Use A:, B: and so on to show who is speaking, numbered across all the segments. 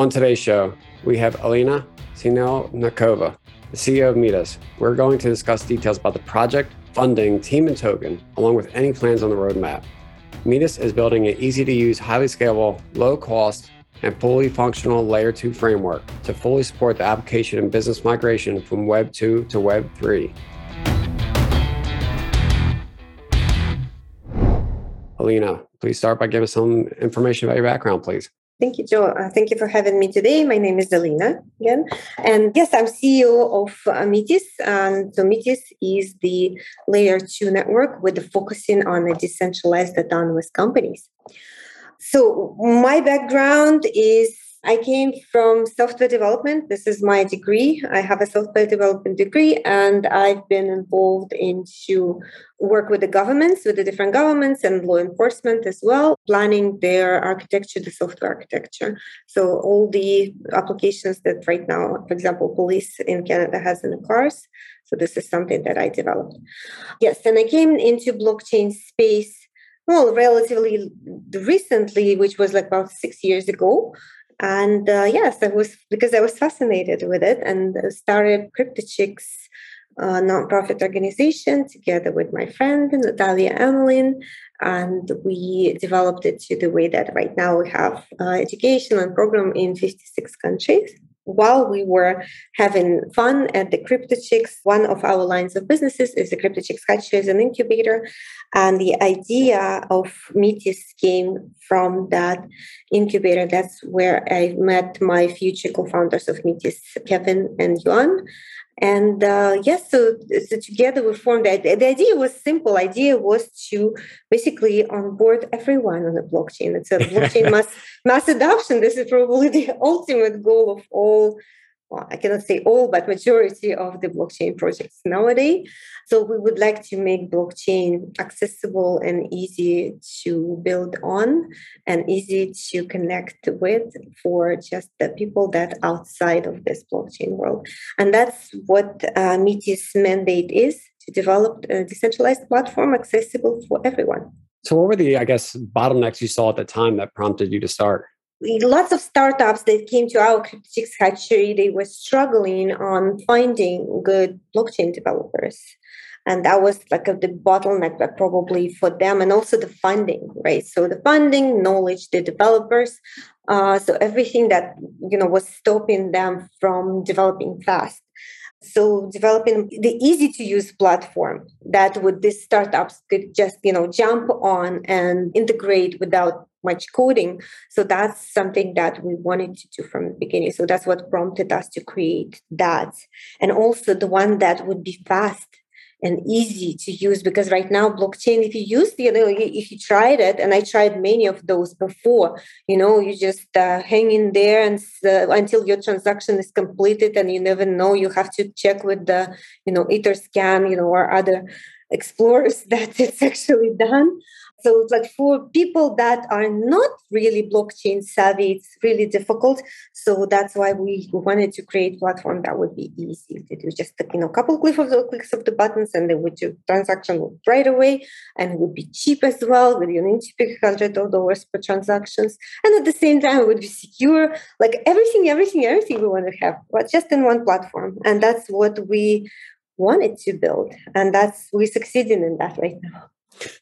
A: On today's show, we have Elena Sinelnikova, the CEO of Metis. We're going to discuss details about the project, funding, team, and token, along with any plans on the roadmap. Metis is building an easy to use, highly scalable, low cost, and fully functional layer 2 framework to fully support the application and business migration from Web 2 to Web 3. Elena, please start by giving us some information about your background, please.
B: Thank you, Joe. Uh, thank you for having me today. My name is Elena again. And yes, I'm CEO of Amitis. And so Metis is the layer two network with the focusing on a decentralized autonomous companies. So my background is I came from software development. This is my degree. I have a software development degree, and I've been involved into work with the governments, with the different governments and law enforcement as well, planning their architecture, the software architecture. So all the applications that right now, for example, police in Canada has in the cars. So this is something that I developed. Yes, and I came into blockchain space well relatively recently which was like about six years ago and uh, yes, I was because I was fascinated with it and started CryptoChicks uh, nonprofit organization together with my friend Natalia Ameline, and we developed it to the way that right now we have uh, education and program in 56 countries while we were having fun at the CryptoChicks, one of our lines of businesses is the CryptoChicks Hatchery as an incubator. And the idea of Metis came from that incubator. That's where I met my future co-founders of Metis, Kevin and Yuan. And uh, yes, so, so, together we formed that. The idea was simple. Idea was to basically onboard everyone on the blockchain. It's a blockchain mass mass adoption. This is probably the ultimate goal of all well, I cannot say all, but majority of the blockchain projects nowadays. So we would like to make blockchain accessible and easy to build on and easy to connect with for just the people that outside of this blockchain world. And that's what uh, Metis mandate is to develop a decentralized platform accessible for everyone.
A: So what were the, I guess, bottlenecks you saw at the time that prompted you to start?
B: lots of startups that came to our CryptoChicks hatchery, they were struggling on finding good blockchain developers. And that was like a, the bottleneck that probably for them and also the funding, right? So the funding, knowledge, the developers. Uh, so everything that, you know, was stopping them from developing fast. So developing the easy to use platform that would these startups could just, you know, jump on and integrate without much coding. So that's something that we wanted to do from the beginning. So that's what prompted us to create that. And also the one that would be fast and easy to use because right now blockchain if you use the you know if you tried it and i tried many of those before you know you just uh, hang in there and uh, until your transaction is completed and you never know you have to check with the you know etherscan you know or other explorers that it's actually done so like for people that are not really blockchain savvy, it's really difficult. So that's why we wanted to create a platform that would be easy to do. Just you know, a couple clicks of the clicks of the buttons, and they would do transaction right away, and it would be cheap as well. With you need to pay hundred dollars per transactions, and at the same time, it would be secure. Like everything, everything, everything we want to have, but just in one platform, and that's what we wanted to build, and that's we're succeeding in that right now.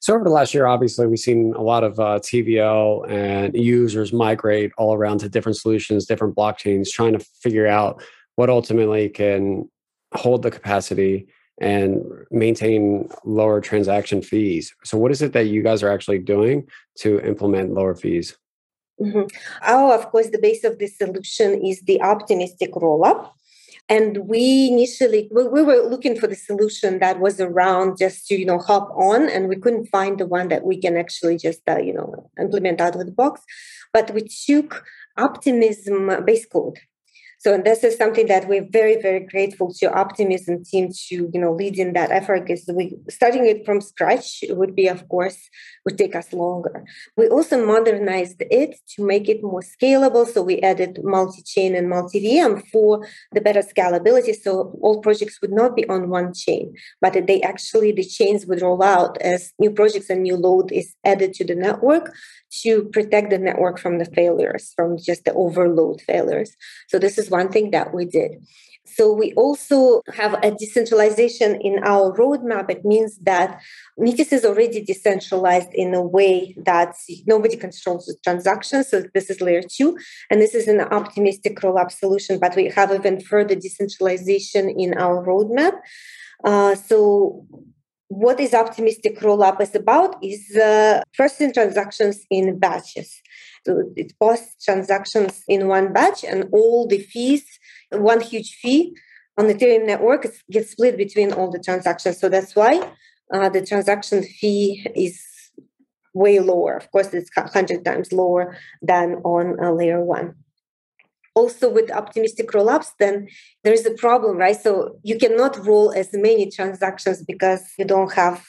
A: So over the last year, obviously, we've seen a lot of uh, TVL and users migrate all around to different solutions, different blockchains, trying to figure out what ultimately can hold the capacity and maintain lower transaction fees. So, what is it that you guys are actually doing to implement lower fees?
B: Mm-hmm. Oh, of course, the base of this solution is the optimistic rollup. And we initially we, we were looking for the solution that was around just to you know hop on, and we couldn't find the one that we can actually just uh, you know implement out of the box. But we took optimism base code. So this is something that we're very, very grateful to Optimism team to, you know, lead in that effort because we starting it from scratch would be, of course, would take us longer. We also modernized it to make it more scalable. So we added multi-chain and multi-VM for the better scalability. So all projects would not be on one chain, but they actually the chains would roll out as new projects and new load is added to the network to protect the network from the failures, from just the overload failures. So this is one thing that we did. So we also have a decentralization in our roadmap. It means that Metis is already decentralized in a way that nobody controls the transactions. So this is layer two, and this is an optimistic rollup solution. But we have even further decentralization in our roadmap. Uh, so what is optimistic rollup is about is uh, first in transactions in batches it posts transactions in one batch and all the fees one huge fee on the ethereum network gets split between all the transactions. So that's why uh, the transaction fee is way lower. Of course it's 100 times lower than on uh, layer one. Also with optimistic rollups, then there is a problem, right? So you cannot roll as many transactions because you don't have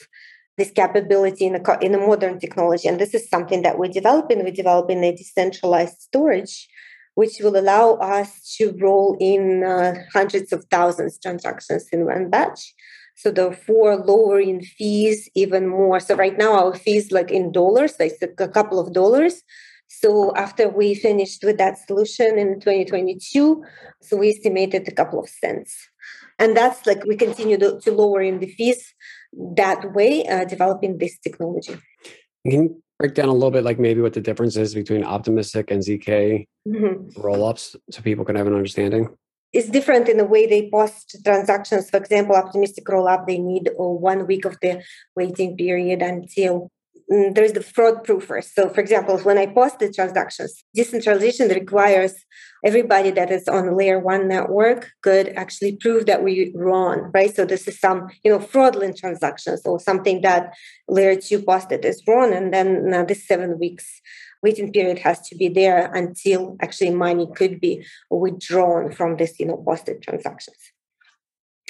B: this capability in a, in a modern technology. And this is something that we're developing. We're developing a decentralized storage, which will allow us to roll in uh, hundreds of thousands transactions in one batch. So therefore, lowering fees even more. So right now, our fees like in dollars, like a couple of dollars so after we finished with that solution in 2022, so we estimated a couple of cents. And that's like we continue to, to lower in the fees that way, uh, developing this technology.
A: Can you break down a little bit, like maybe what the difference is between optimistic and ZK mm-hmm. rollups so people can have an understanding?
B: It's different in the way they post transactions. For example, optimistic rollup, they need oh, one week of the waiting period until Mm, there's the fraud proofer. So, for example, when I post the transactions, decentralization requires everybody that is on layer one network could actually prove that we wrong, right? So this is some, you know, fraudulent transactions or something that layer two posted is wrong. And then now this seven weeks waiting period has to be there until actually money could be withdrawn from this, you know, posted transactions.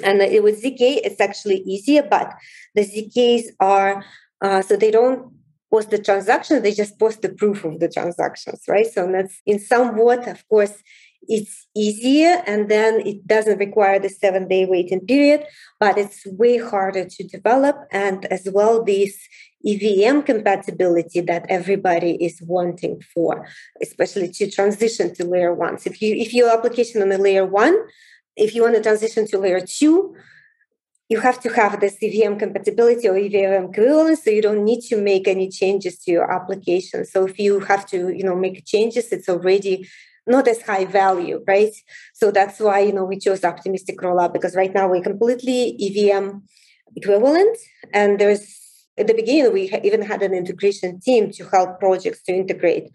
B: And uh, with ZK, it's actually easier, but the ZKs are uh, so they don't post the transactions; they just post the proof of the transactions, right? So that's in somewhat, of course, it's easier and then it doesn't require the seven day waiting period, but it's way harder to develop. And as well, this EVM compatibility that everybody is wanting for, especially to transition to layer one. If you if your application on a layer one, if you want to transition to layer two, you have to have the EVM compatibility or EVM equivalence, so you don't need to make any changes to your application. So if you have to, you know, make changes, it's already not as high value, right? So that's why you know we chose optimistic rollup because right now we're completely EVM equivalent, and there's at the beginning we even had an integration team to help projects to integrate.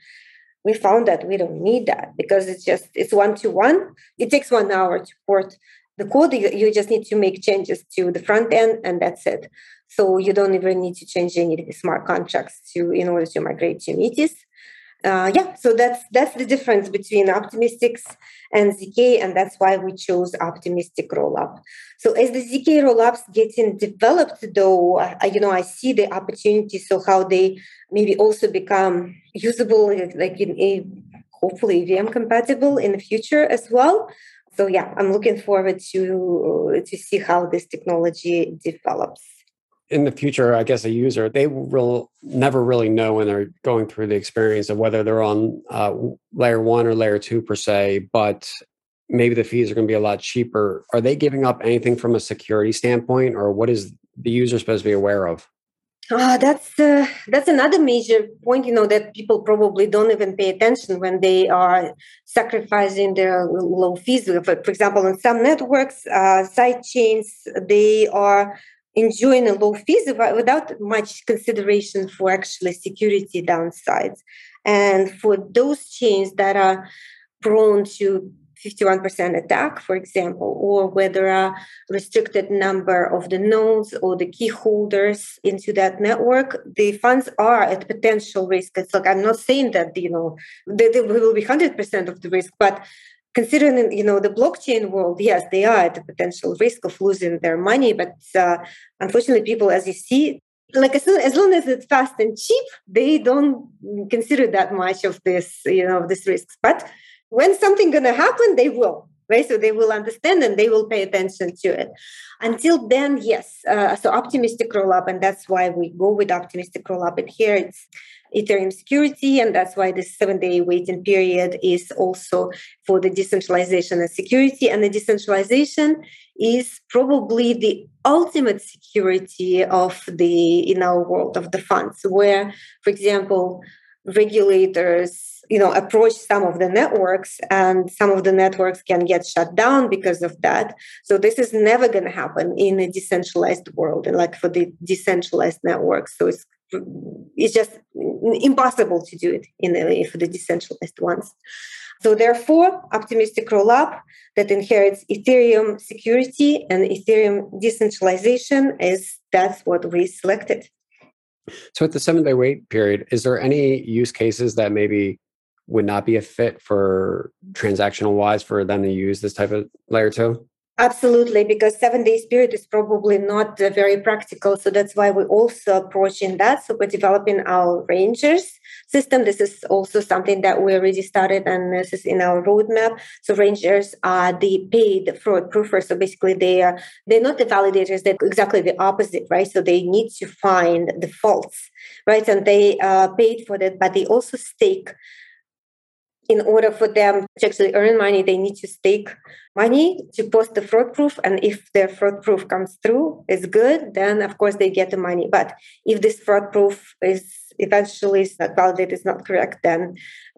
B: We found that we don't need that because it's just it's one to one. It takes one hour to port the code you just need to make changes to the front end and that's it. So you don't even need to change any smart contracts to in order to migrate to metis. Uh, yeah so that's that's the difference between optimistics and zk and that's why we chose optimistic rollup. So as the zk rollups getting developed though I, you know i see the opportunity so how they maybe also become usable like in a hopefully vm compatible in the future as well so yeah i'm looking forward to to see how this technology develops.
A: In the future i guess a user they will never really know when they're going through the experience of whether they're on uh, layer one or layer two per se but maybe the fees are going to be a lot cheaper. Are they giving up anything from a security standpoint or what is the user supposed to be aware of
B: uh, that's uh, that's another major point, you know, that people probably don't even pay attention when they are sacrificing their low fees. For, example, in some networks, uh, side chains, they are enjoying a low fees without much consideration for actually security downsides. And for those chains that are prone to 51% attack, for example, or whether a restricted number of the nodes or the key holders into that network, the funds are at potential risk. It's like I'm not saying that you know they, they will be 100% of the risk, but considering you know the blockchain world yes they are at the potential risk of losing their money but uh, unfortunately people as you see like as, as long as it's fast and cheap they don't consider that much of this you know of this risks but when something gonna happen they will right? So they will understand and they will pay attention to it. Until then yes uh, so optimistic roll up and that's why we go with optimistic roll up and here. It's Ethereum security, and that's why the seven day waiting period is also for the decentralization and security. And the decentralization is probably the ultimate security of the in our world of the funds, where, for example, regulators you know approach some of the networks and some of the networks can get shut down because of that so this is never going to happen in a decentralized world and like for the decentralized networks so it's it's just impossible to do it in for the decentralized ones. So therefore, optimistic rollup that inherits Ethereum security and Ethereum decentralization is that's what we selected.
A: So at the seven day wait period, is there any use cases that maybe would not be a fit for transactional wise for them to use this type of layer two?
B: Absolutely, because seven days period is probably not uh, very practical. So that's why we're also approaching that. So we're developing our Rangers system. This is also something that we already started and this is in our roadmap. So Rangers are the paid fraud proofers. So basically they are they're not the validators, they're exactly the opposite, right? So they need to find the faults, right? And they are paid for that, but they also stake in order for them to actually earn money, they need to stake money to post the fraud proof. And if their fraud proof comes through, is good, then of course they get the money. But if this fraud proof is eventually not validated, is not correct, then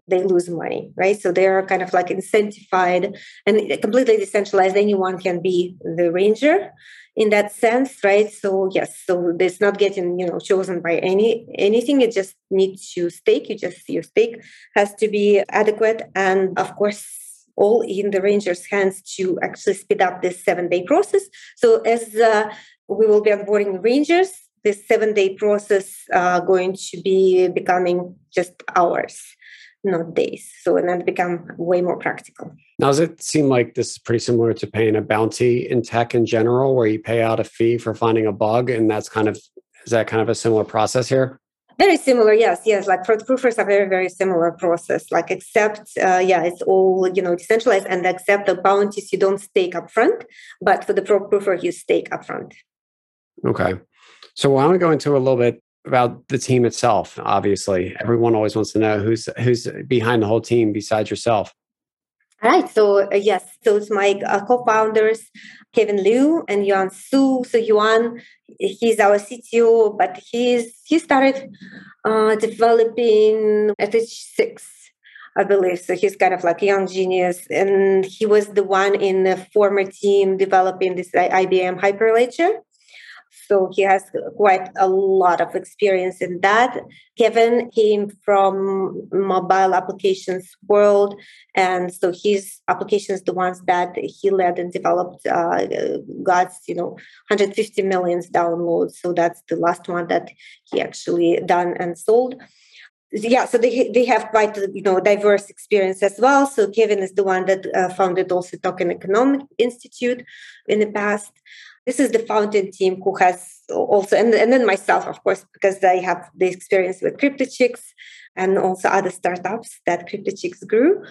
B: they lose money, right? So they are kind of like incentivized and completely decentralized. Anyone can be the ranger in that sense, right? So yes, so it's not getting you know chosen by any anything. It just needs to stake. You just your stake has to be adequate, and of course all in the ranger's hands to actually speed up this seven day process. So as uh, we will be onboarding rangers, this seven day process uh, going to be becoming just hours not days. So and then become way more practical.
A: Now, does it seem like this is pretty similar to paying a bounty in tech in general, where you pay out a fee for finding a bug, and that's kind of is that kind of a similar process here?
B: Very similar, yes, yes. Like proofers are very, very similar process. Like except, uh, yeah, it's all you know decentralized, and except the bounties you don't stake upfront, but for the proofer you stake upfront.
A: Okay, so why don't we go into a little bit about the team itself obviously everyone always wants to know who's who's behind the whole team besides yourself
B: all right so uh, yes so it's my uh, co-founders kevin liu and yuan su so yuan he's our cto but he's he started uh, developing at age six I believe. So he's kind of like a young genius. And he was the one in the former team developing this IBM Hyperledger. So he has quite a lot of experience in that. Kevin came from mobile applications world, and so his applications, the ones that he led and developed, uh, got you know 150 millions downloads. So that's the last one that he actually done and sold yeah so they they have quite you know diverse experience as well so kevin is the one that uh, founded also token economic institute in the past this is the founding team who has also and, and then myself of course because i have the experience with cryptochicks and also other startups that cryptochicks grew.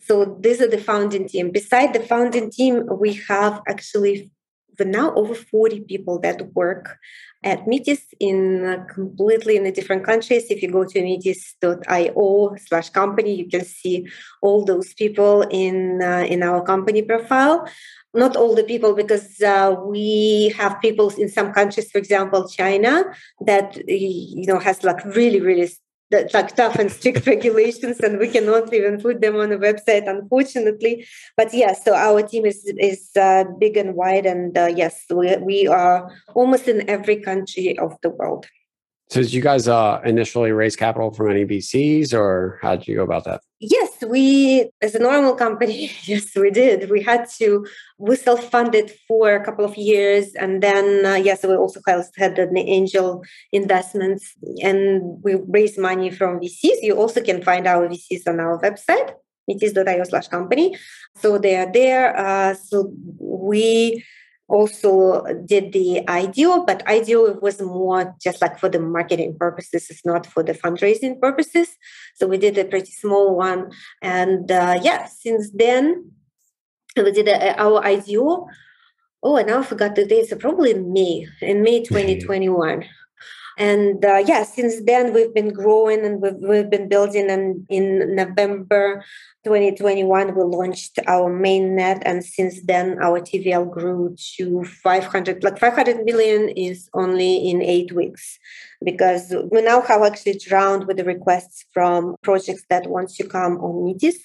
B: So these are the founding team. Beside the founding team we have actually the now over 40 people that work at Metis in completely in the different countries. If you go to metis.io slash company, you can see all those people in uh, in our company profile not all the people because uh, we have people in some countries for example china that you know has like really really like tough and strict regulations and we cannot even put them on the website unfortunately. But yes so our team is is uh, big and wide and uh, yes we, we are almost in every country of the world
A: so did you guys uh, initially raise capital from any VCs or how did you go about that?
B: Yes, we, as a normal company, yes, we did. We had to, we self-funded for a couple of years. And then, uh, yes, we also had the angel investments and we raised money from VCs. You also can find our VCs on our website. metis.io slash company. So they are there. Uh, so we also did the IDO, but IDO was more just like for the marketing purposes. It's not for the fundraising purposes. So we did a pretty small one. And uh, yeah, since then, we did a, our IDO. Oh, and now I forgot the date. So probably in May, in May 2021. And uh, yeah, since then we've been growing and we've, we've been building. And in November 2021, we launched our main net. And since then, our TVL grew to 500, like 500 million is only in eight weeks because we now have actually drowned with the requests from projects that want to come on Metis.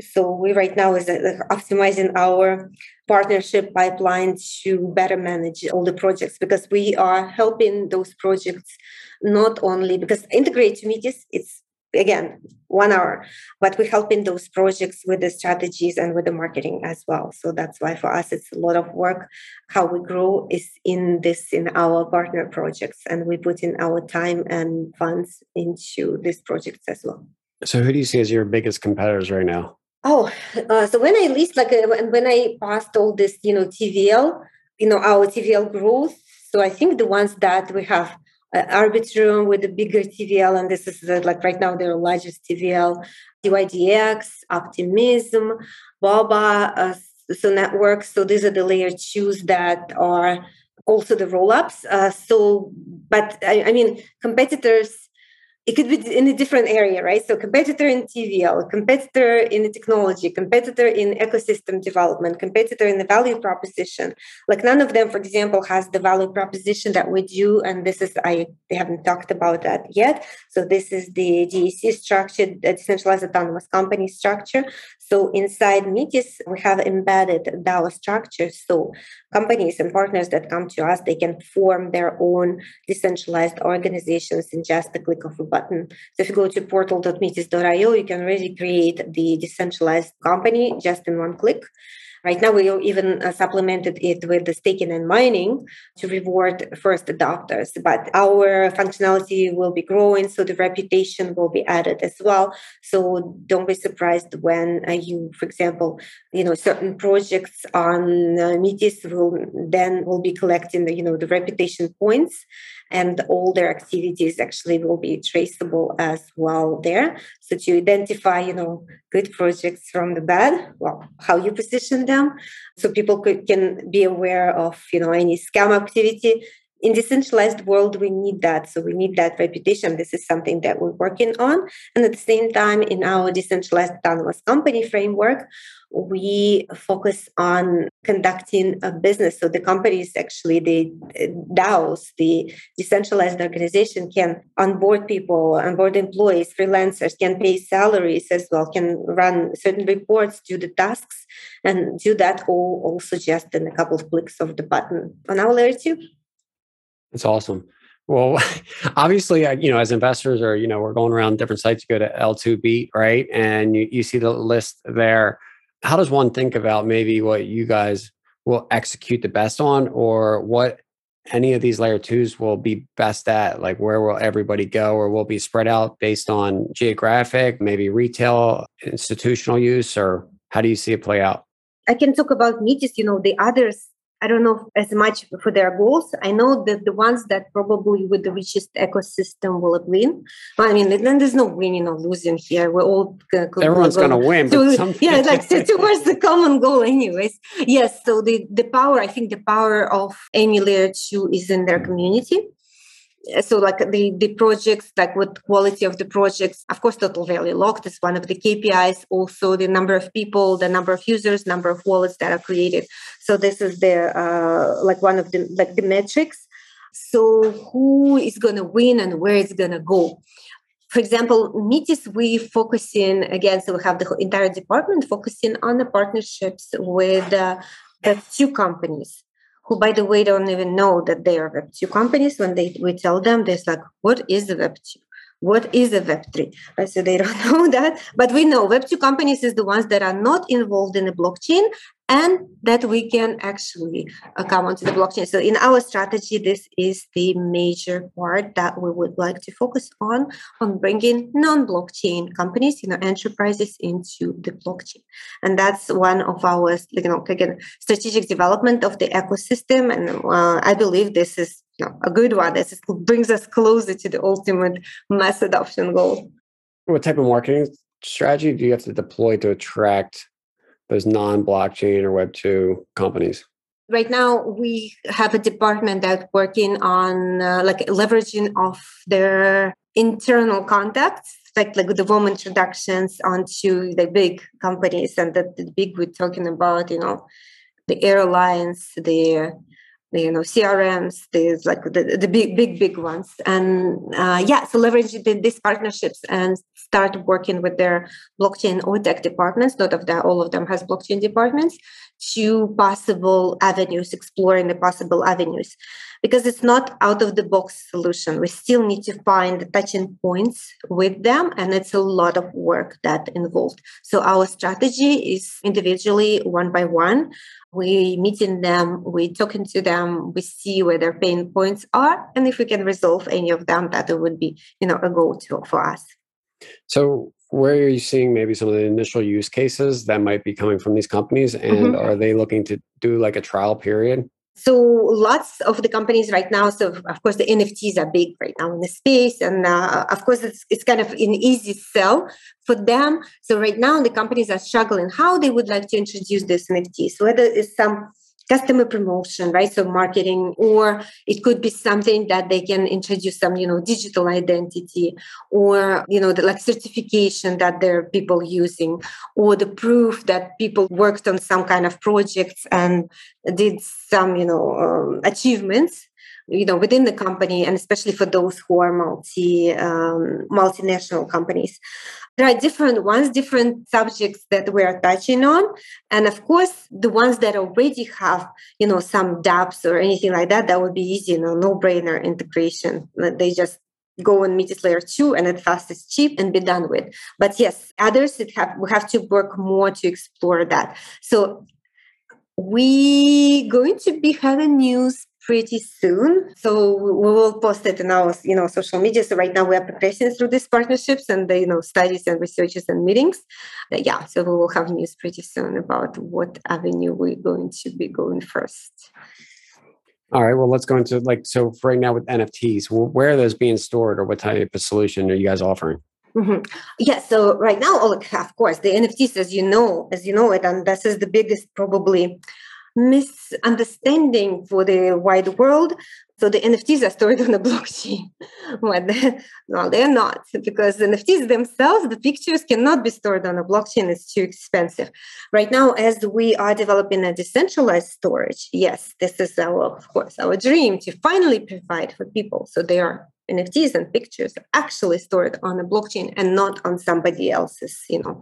B: So we right now is uh, optimizing our partnership pipeline to better manage all the projects because we are helping those projects not only because integrate to Metis it's again one hour but we're helping those projects with the strategies and with the marketing as well. So that's why for us it's a lot of work. How we grow is in this in our partner projects and we put in our time and funds into these projects as well.
A: So who do you see as your biggest competitors right now
B: Oh, uh, so when I list like uh, when I passed all this, you know, TVL, you know, our TVL growth. So I think the ones that we have uh, Arbitrum with the bigger TVL, and this is like right now their largest TVL, DYDX, Optimism, Boba, uh, so networks. So these are the layer twos that are also the roll ups. Uh, so, but I, I mean, competitors it could be in a different area, right? So competitor in TVL, competitor in the technology, competitor in ecosystem development, competitor in the value proposition. Like none of them, for example, has the value proposition that we do. And this is, I haven't talked about that yet. So this is the DAC structure, the decentralized autonomous company structure. So inside Metis, we have embedded DAO structures. So companies and partners that come to us, they can form their own decentralized organizations in just a click of a button. So if you go to portal.metis.io, you can really create the decentralized company just in one click. Right now, we even uh, supplemented it with the staking and mining to reward first adopters. But our functionality will be growing, so the reputation will be added as well. So don't be surprised when uh, you, for example, you know, certain projects on uh, Metis will then will be collecting the, you know, the reputation points and all their activities actually will be traceable as well there. So to identify you know good projects from the bad well how you position them. So people could, can be aware of you know any scam activity in decentralized world we need that. So we need that reputation. This is something that we're working on. And at the same time in our decentralized autonomous company framework we focus on conducting a business. So the companies actually the daos the decentralized organization can onboard people onboard employees freelancers can pay salaries as well can run certain reports do the tasks and do that all also just in a couple of clicks of the button. On our layer two
A: that's awesome. Well, obviously, you know, as investors or, you know, we're going around different sites, you go to L2B, right? And you, you see the list there. How does one think about maybe what you guys will execute the best on or what any of these layer twos will be best at? Like where will everybody go or will be spread out based on geographic, maybe retail, institutional use, or how do you see it play out?
B: I can talk about Metis, you know, the others I don't know as much for their goals. I know that the ones that probably with the richest ecosystem will win. Well, I mean, then there's no winning or losing here. We're all
A: gonna, everyone's going to win.
B: Some... yeah, like so towards the common goal, anyways. Yes. So the the power, I think, the power of any layer two is in their community so like the the projects like what quality of the projects of course total value locked is one of the kpis also the number of people the number of users number of wallets that are created. So this is the uh, like one of the like the metrics. So who is going to win and where it's going to go? For example metis we focusing again so we have the entire department focusing on the partnerships with uh, the two companies who, by the way, don't even know that they are Web2 companies. When they we tell them, they're like, "What is the Web2? what is a Web3? Right? So they don't know that. But we know Web2 companies is the ones that are not involved in the blockchain and that we can actually uh, come onto the blockchain. So in our strategy, this is the major part that we would like to focus on, on bringing non-blockchain companies, you know, enterprises into the blockchain. And that's one of our, you know, again, strategic development of the ecosystem. And uh, I believe this is you know, a good one. This is, brings us closer to the ultimate mass adoption goal.
A: What type of marketing strategy do you have to deploy to attract those non-blockchain or web2 companies?
B: Right now we have a department that's working on uh, like leveraging of their internal contacts like like the warm introductions onto the big companies and the, the big we're talking about you know the airlines the you know crms these like the, the big big big ones. And uh, yeah so leverage the, these partnerships and start working with their blockchain or tech departments not of that all of them has blockchain departments to possible avenues exploring the possible avenues because it's not out of the box solution. We still need to find the touching points with them and it's a lot of work that involved. So our strategy is individually one by one. We meeting them we talking to them we see where their pain points are and if we can resolve any of them that would be you know a goal to for us.
A: So where are you seeing maybe some of the initial use cases that might be coming from these companies and mm-hmm. are they looking to do like a trial period
B: so lots of the companies right now so of course the nfts are big right now in the space and uh, of course it's, it's kind of an easy sell for them. So right now the companies are struggling how they would like to introduce this nfts whether it's some customer promotion right? So marketing or it could be something that they can introduce some you know digital identity or you know the like certification that there are people using or the proof that people worked on some kind of projects and did some you know um, achievements you know within the company and especially for those who are multi um, multinational companies. There are different ones different subjects that we are touching on. And of course the ones that already have you know some dapps or anything like that that would be easy you know no brainer integration they just go on Metis layer two and fast is cheap and be done with. But yes others it have we have to work more to explore that. So we going to be having news pretty soon. So we will post it in our, you know, social media. So right now we are progressing through these partnerships and the, you know, studies and researches and meetings. Uh, yeah, so we will have news pretty soon about what avenue we're going to be going first.
A: All right. Well, let's go into like so. For right now, with NFTs, where are those being stored, or what type of solution are you guys offering?
B: Mm-hmm. Yeah. So right now, of course, the NFTs, as you know, as you know it, and this is the biggest probably misunderstanding for the wide world. So the NFTs are stored on the blockchain. well, no, they're not because NFTs themselves, the pictures cannot be stored on a blockchain. It's too expensive. Right now, as we are developing a decentralized storage, yes, this is our, of course, our dream to finally provide for people so they are NFTs and pictures are actually stored on a blockchain and not on somebody else's, you know,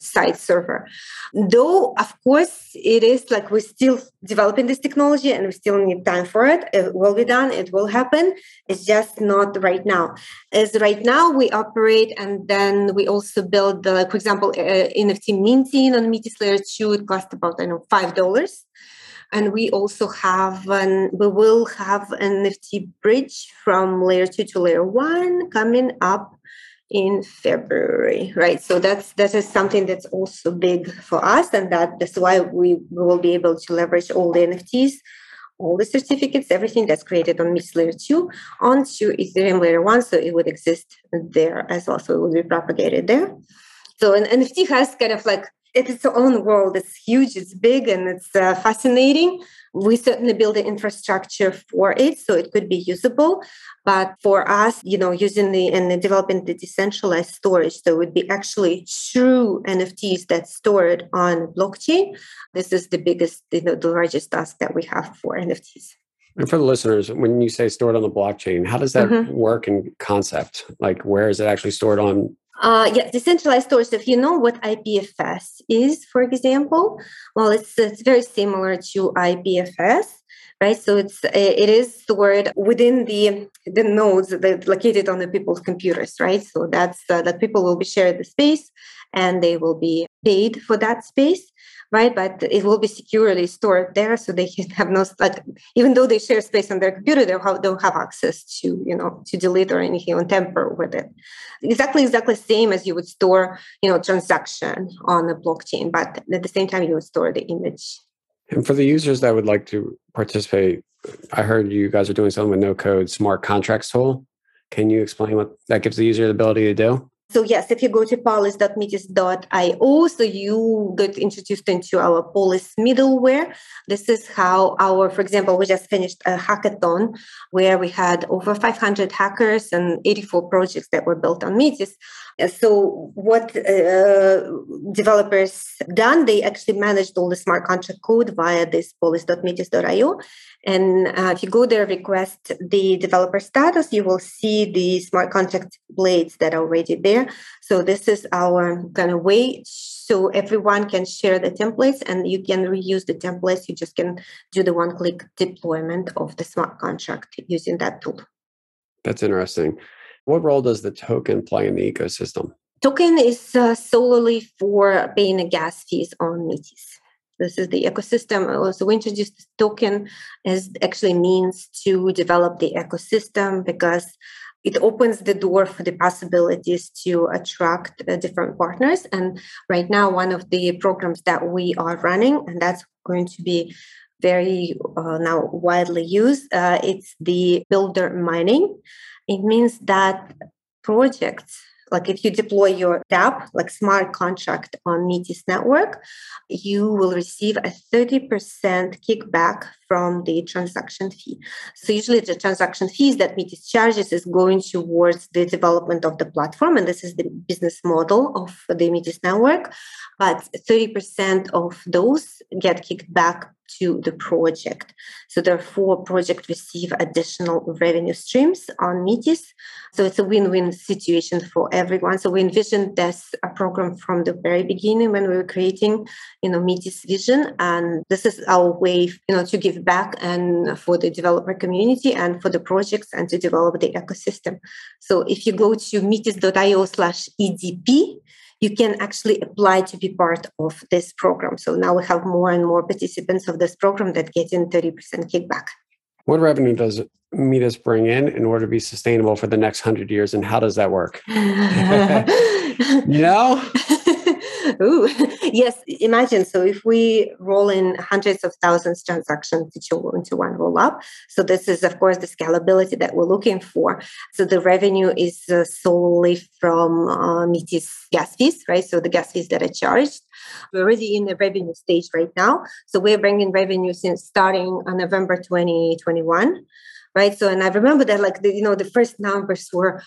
B: site server. Though, of course, it is like we're still developing this technology and we still need time for it. It will be done, it will happen. It's just not right now. As right now, we operate and then we also build, the, for example, uh, NFT minting on Metis Layer 2. It cost about, I know, $5 and we also have an we will have an NFT bridge from layer two to layer one coming up in February, right? So that's that is something that's also big for us, and that that's why we, will be able to leverage all the NFTs, all the certificates, everything that's created on Metis Layer 2 onto Ethereum Layer 1, so it would exist there as well. So it will be propagated there. So an NFT has kind of like it's its own world. It's huge, it's big, and it's uh, fascinating. We certainly build the infrastructure for it so it could be usable. But for us, you know, using the and developing the decentralized storage, so it would be actually true NFTs that's stored on blockchain. This is the biggest, you know, the largest task that we have for NFTs.
A: And for the listeners, when you say stored on the blockchain, how does that mm-hmm. work in concept? Like, where is it actually stored on
B: uh, yeah, decentralized storage. If you know what IPFS is, for example, well, it's, it's very similar to IPFS, right? So it's it is stored within the the nodes that located on the people's computers, right? So that's uh, that people will be shared the space and they will be paid for that space right? But it will be securely stored there so they can have no like even though they share space on their computer they don't have access to you know to delete or anything or tamper with it. Exactly exactly same as you would store you know transaction on a blockchain but at the same time you would store the image.
A: And for the users that would like to participate i heard you guys are doing something with no code smart contracts tool. Can you explain what that gives the user the ability to do
B: so yes, if you go to polis.metis.io, so you get introduced into our Polis middleware. This is how our, for example, we just finished a hackathon where we had over 500 hackers and 84 projects that were built on Metis. So what uh, developers done, they actually managed all the smart contract code via this polis.metis.io. And uh, if you go there, request the developer status, you will see the smart contract blades that are already there. So this is our kind of way so everyone can share the templates and you can reuse the templates. You just can do the one-click deployment of the smart contract using that tool.
A: That's interesting. What role does the token play in the ecosystem?
B: Token is uh, solely for paying a gas fees on Metis. This is the ecosystem. So we introduced token as actually means to develop the ecosystem because it opens the door for the possibilities to attract uh, different partners. And right now, one of the programs that we are running, and that's going to be very uh, now widely used, uh, it's the builder mining. It means that projects like if you deploy your dApp, like smart contract on Metis network, you will receive a 30% kickback from the transaction fee. So usually the transaction fees that Metis charges is going towards the development of the platform. And this is the business model of the Metis network. But 30% of those get kicked back to the project. So therefore, project receive additional revenue streams on Metis. So it's a win-win situation for everyone. So we envisioned this a program from the very beginning when we were creating, you know, Metis vision, and this is our way, you know, to give back and for the developer community and for the projects and to develop the ecosystem. So if you go to metis.io/edp you can actually apply to be part of this program. So now we have more and more participants of this program that get in 30% kickback.
A: What revenue does Metis bring in in order to be sustainable for the next 100 years, and how does that work? no?
B: Ooh, yes. Imagine so if we roll in hundreds of thousands transactions into, one roll up. So this is of course the scalability that we're looking for. So the revenue is uh, solely from uh, Metis gas fees, right? So the gas fees that are charged. We're already in the revenue stage right now. So we're bringing revenue since starting on November 2021 right so and i remember that like the, you know the first numbers were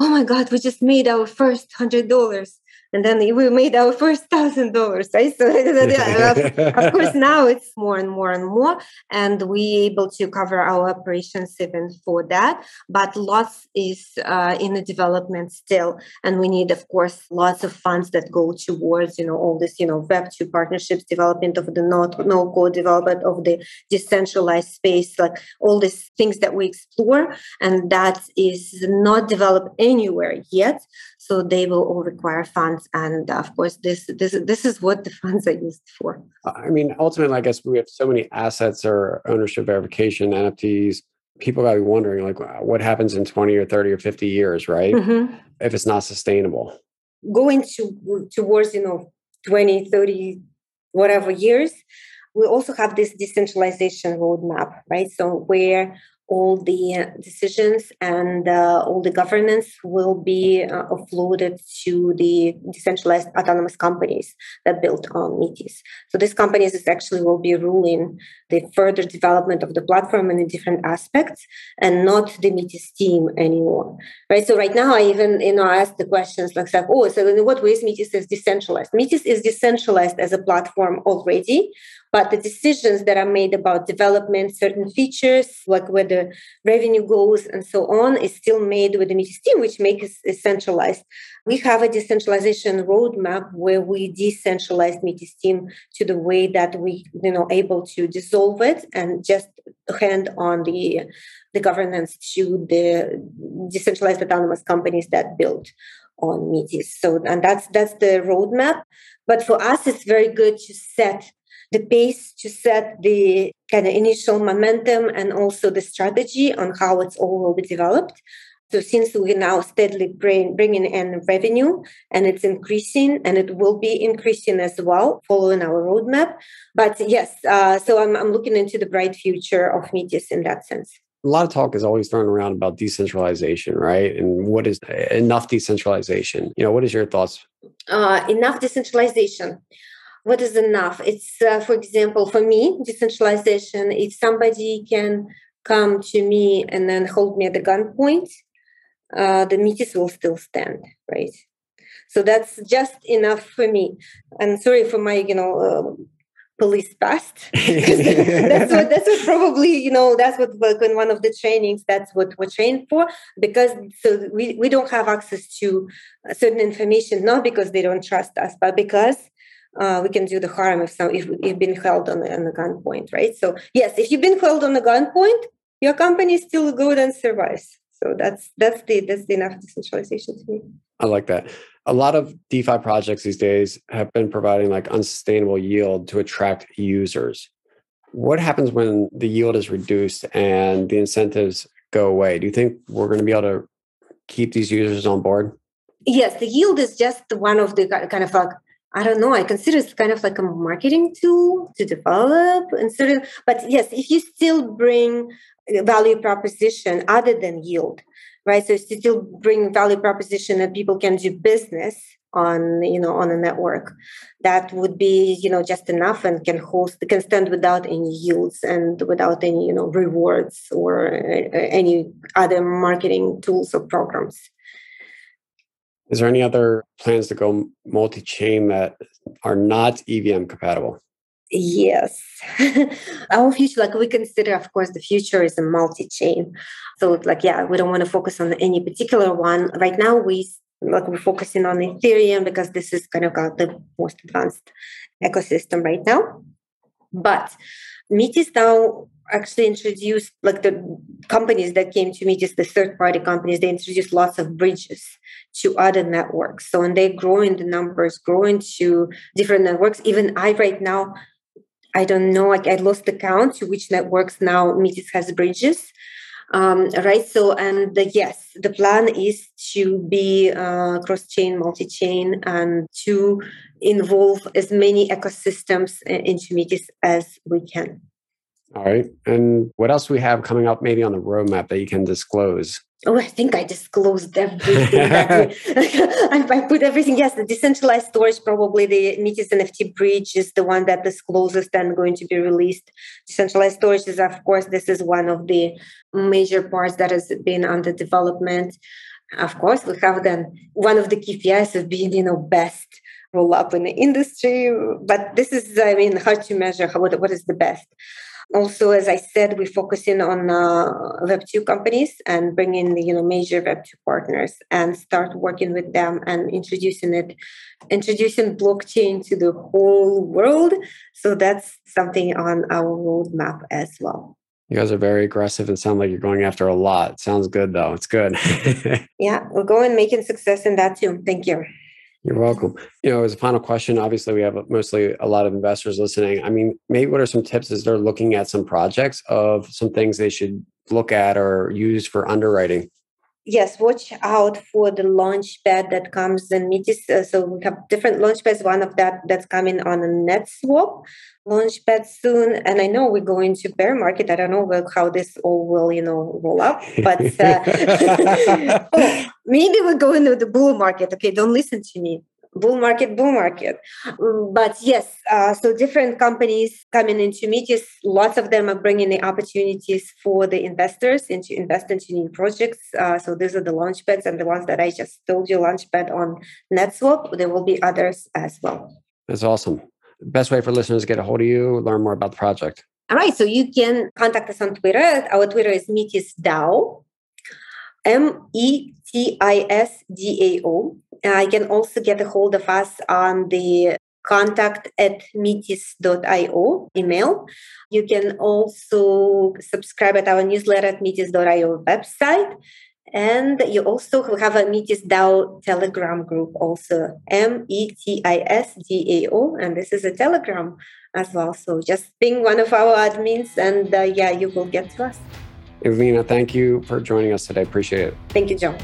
B: oh my god we just made our first hundred dollars and then we made our first thousand dollars right? So of, course now it's more and more and more and we able to cover our operations even for that but lots is uh, in the development still. And we need of course lots of funds that go towards you know all this you know web 2 partnerships development of the no, no code development of the decentralized space like all these things that we explore and that is not developed anywhere yet. So they will all require funds and of course this this this is what the funds are used for.
A: I mean ultimately i guess we have so many assets or ownership verification nfts people got to be wondering like what happens in 20 or 30 or 50 years right? Mm-hmm. if it's not sustainable.
B: Going to towards you know 20 30 whatever years we also have this decentralization roadmap right? So where all the decisions and uh, all the governance will be uh, offloaded to the decentralized autonomous companies that built on Metis. So these companies actually will be ruling the further development of the platform in the different aspects and not the Metis team anymore. Right. So right now I even you know ask the questions like, oh, so in what ways Metis is decentralized? Metis is decentralized as a platform already, but the decisions that are made about development, certain features, like where the revenue goes and so on, is still made with the Metis team, which makes it centralized. We have a decentralization roadmap where we decentralize Metis team to the way that we, you know, able to dissolve it and just hand on the the governance to the decentralized autonomous companies that build on Metis. So and that's that's the roadmap. But for us, it's very good to set the pace, to set the kind of initial momentum and also the strategy on how it's all will be developed. So since we're now steadily bring, bringing in revenue and it's increasing and it will be increasing as well following our roadmap. But yes, uh, so I'm, I'm looking into the bright future of Metis in that sense.
A: A lot of talk is always thrown around about decentralization, right? And what is enough decentralization? You know, what is your thoughts?
B: Uh, enough decentralization. What is enough? It's, uh, for example, for me, decentralization, if somebody can come to me and then hold me at the gunpoint uh, the meetings will still stand, right? So that's just enough for me. And sorry for my, you know, uh, police past. that's what that's what probably you know that's what like in one of the trainings that's what we're trained for because so we, we don't have access to certain information not because they don't trust us but because uh, we can do the harm if some if you've been held on the, on the gunpoint right so yes if you've been held on the gunpoint your company is still good and survives so that's that's the that's the enough decentralization to me.
A: I like that. A lot of DeFi projects these days have been providing like unsustainable yield to attract users. What happens when the yield is reduced and the incentives go away? Do you think we're going to be able to keep these users on board?
B: Yes, the yield is just one of the kind of like I don't know. I consider it's kind of like a marketing tool to develop and certain. But yes, if you still bring value proposition other than yield, right? So if you still bring value proposition that people can do business on you know on a network that would be you know just enough and can host can stand without any yields and without any you know rewards or uh, any other marketing tools or programs
A: is there any other plans to go multi-chain that are not evm compatible
B: Yes. Our future, like we consider, of course, the future is a multi chain. So, like, yeah, we don't want to focus on any particular one. Right now, we like we're focusing on Ethereum because this is kind of got the most advanced ecosystem right now. But Metis now actually introduced like the companies that came to Metis, the third party companies, they introduced lots of bridges to other networks. So when they grow in the numbers, grow into different networks. Even I right now I don't know, like I lost the count to which networks now Metis has bridges. Um, right. So, and the, yes, the plan is to be uh, cross chain, multi chain, and to involve as many ecosystems into Metis as we can.
A: All right. And what else we have coming up maybe on the roadmap that you can disclose?
B: Oh, I think I disclosed everything. I, I put everything. Yes, the decentralized storage, probably the Metis NFT bridge is the one that is closest and going to be released. Decentralized storage is, of course, this is one of the major parts that has been under development. Of course, we have then one of the KPIs of being, you know, best roll up in the industry. But this is, I mean, hard to measure how, what, what is the best also, as I said, we're focusing on uh, Web two companies and bringing the you know major Web two partners and start working with them and introducing it, introducing blockchain to the whole world. So that's something on our roadmap as well.
A: You guys are very aggressive and sound like you're going after a lot. Sounds good though. It's good.
B: yeah, we're going making success in that too. Thank you.
A: You're welcome. You know, as a final question, obviously we have mostly a lot of investors listening. I mean, maybe what are some tips as they're looking at some projects of some things they should look at or use for underwriting?
B: Yes, watch out for the launch pad that comes in Metis. Uh, so we have different launch pads. One of that that's coming on a NetSwap launch pad soon. And I know we're going to bear market. I don't know how this all will, you know, roll up, but uh, oh, maybe we're going to the bull market. Okay, don't listen to me bull market, bull market. Mm, but yes, uh, so different companies coming into Metis, lots of them are bringing the opportunities for the investors into invest into new projects. Uh, so these are the launchpads and the ones that I just told you, launchpad on NetSwap. There will be others as well.
A: That's awesome. Best way for listeners to get a hold of you, learn more about the project.
B: All right. So you can contact us on Twitter. Our Twitter is Metis DAO. M E T I S D A O. I can also get a hold of us on the contact at metis.io email. You can also subscribe at our newsletter at metis.io website. And you also have a Metis DAO Telegram group, also M E T I S D A O, and this is a Telegram as well. So just ping one of our admins, and uh, yeah, you will get to us.
A: Elena, thank you for joining us today. Appreciate it.
B: Thank you, John.